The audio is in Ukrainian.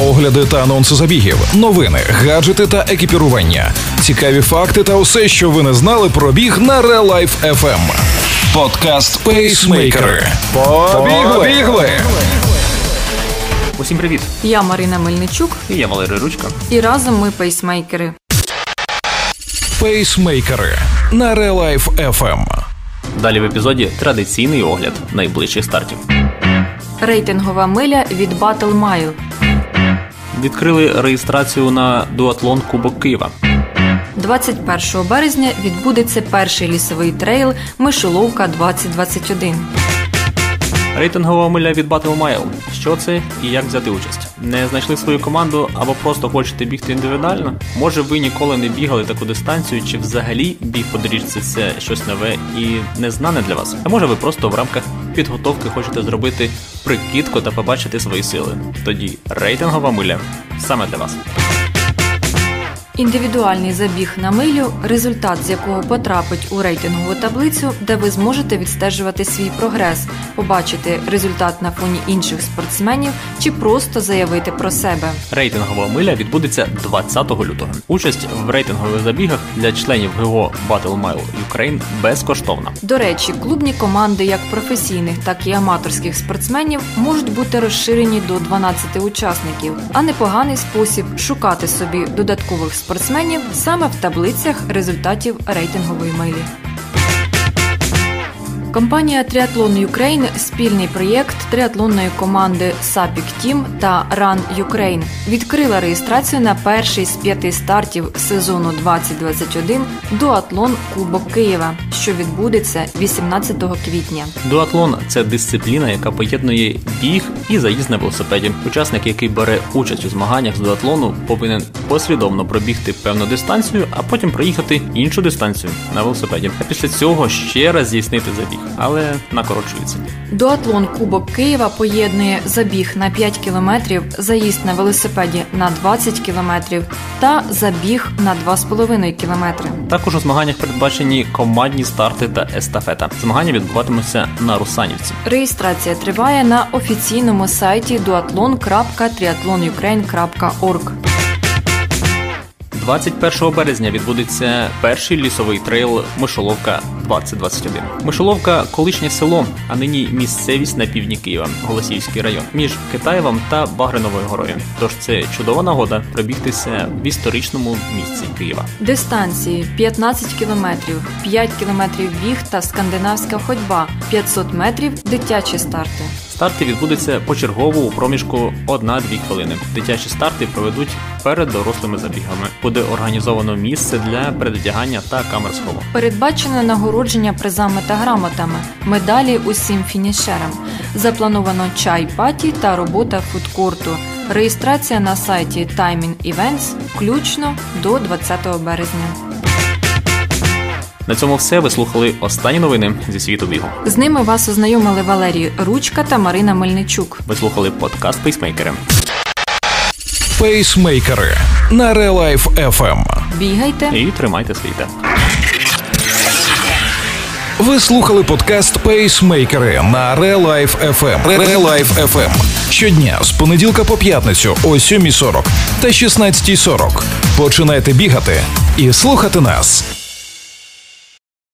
огляди та анонси забігів, новини, гаджети та екіпірування, цікаві факти та усе, що ви не знали про біг на Real Life FM. Подкаст Пейсмейкери. Побігли! Усім привіт! Я Марина Мельничук, І я Валерій Ручка. і разом ми пейсмейкери. Пейсмейкери на Real Life FM. Далі в епізоді традиційний огляд найближчих стартів. Рейтингова миля від Battle Mile. Відкрили реєстрацію на дуатлон Кубок Києва. 21 березня відбудеться перший лісовий трейл Мишоловка 2021. Рейтингова миля від Battle Mile. Що це і як взяти участь? Не знайшли свою команду або просто хочете бігти індивідуально? Може ви ніколи не бігали таку дистанцію, чи взагалі біг по доріжці це щось нове і незнане для вас? А може ви просто в рамках підготовки хочете зробити прикидку та побачити свої сили? Тоді рейтингова миля саме для вас. Індивідуальний забіг на милю, результат з якого потрапить у рейтингову таблицю, де ви зможете відстежувати свій прогрес, побачити результат на фоні інших спортсменів чи просто заявити про себе. Рейтингова миля відбудеться 20 лютого. Участь в рейтингових забігах для членів ГО Battle Mile Ukraine безкоштовна. До речі, клубні команди як професійних, так і аматорських спортсменів можуть бути розширені до 12 учасників, а непоганий спосіб шукати собі додаткових спортсменів саме в таблицях результатів рейтингової милі. Компанія Triathlon Ukraine – спільний проєкт триатлонної команди Sapik Team та Run Ukraine відкрила реєстрацію на перший з п'яти стартів сезону 2021 дуатлон Кубок Києва, що відбудеться 18 квітня. Дуатлон це дисципліна, яка поєднує біг і заїзд на велосипеді. Учасник, який бере участь у змаганнях з дуатлону, повинен послідовно пробігти певну дистанцію, а потім проїхати іншу дистанцію на велосипеді. А після цього ще раз здійснити забіг, але на коротшу. Дуатлон Кубок Києва поєднує забіг на 5 кілометрів, заїзд на велосипеді на 20 кілометрів та забіг на 2,5 кілометри. Також у змаганнях передбачені командні старти та естафета. Змагання відбуватимуться на Русанівці. Реєстрація триває на офіційному сайті duatlon.triathlon.ukraine.org. 21 березня відбудеться перший лісовий трейл Мишоловка 2021. Мишоловка колишнє село, а нині місцевість на півдні Києва, Голосіївський район, між Китаєвом та Багриновою горою. Тож це чудова нагода пробігтися в історичному місці Києва. Дистанції 15 кілометрів, 5 кілометрів біг та скандинавська ходьба, 500 метрів дитячі старти. Старти відбудуться почергово у проміжку 1-2 хвилини. Дитячі старти проведуть перед дорослими забігами. Буде організовано місце для передягання та камер схову. Передбачено нагородження призами та грамотами, медалі усім фінішерам. Заплановано чай паті та робота фудкорту. Реєстрація на сайті Timing Events включно до 20 березня. На цьому все. Ви слухали останні новини зі світу бігу. З ними вас ознайомили Валерій Ручка та Марина Мельничук. Ви слухали подкаст Пейсмейкери. Пейсмейкери на Real Life FM. Бігайте, І тримайте свій темп. Ви слухали подкаст Пейсмейкери на Real Life FM. Real FM. Щодня з понеділка по п'ятницю о 7.40 та 16.40. Починайте бігати і слухати нас.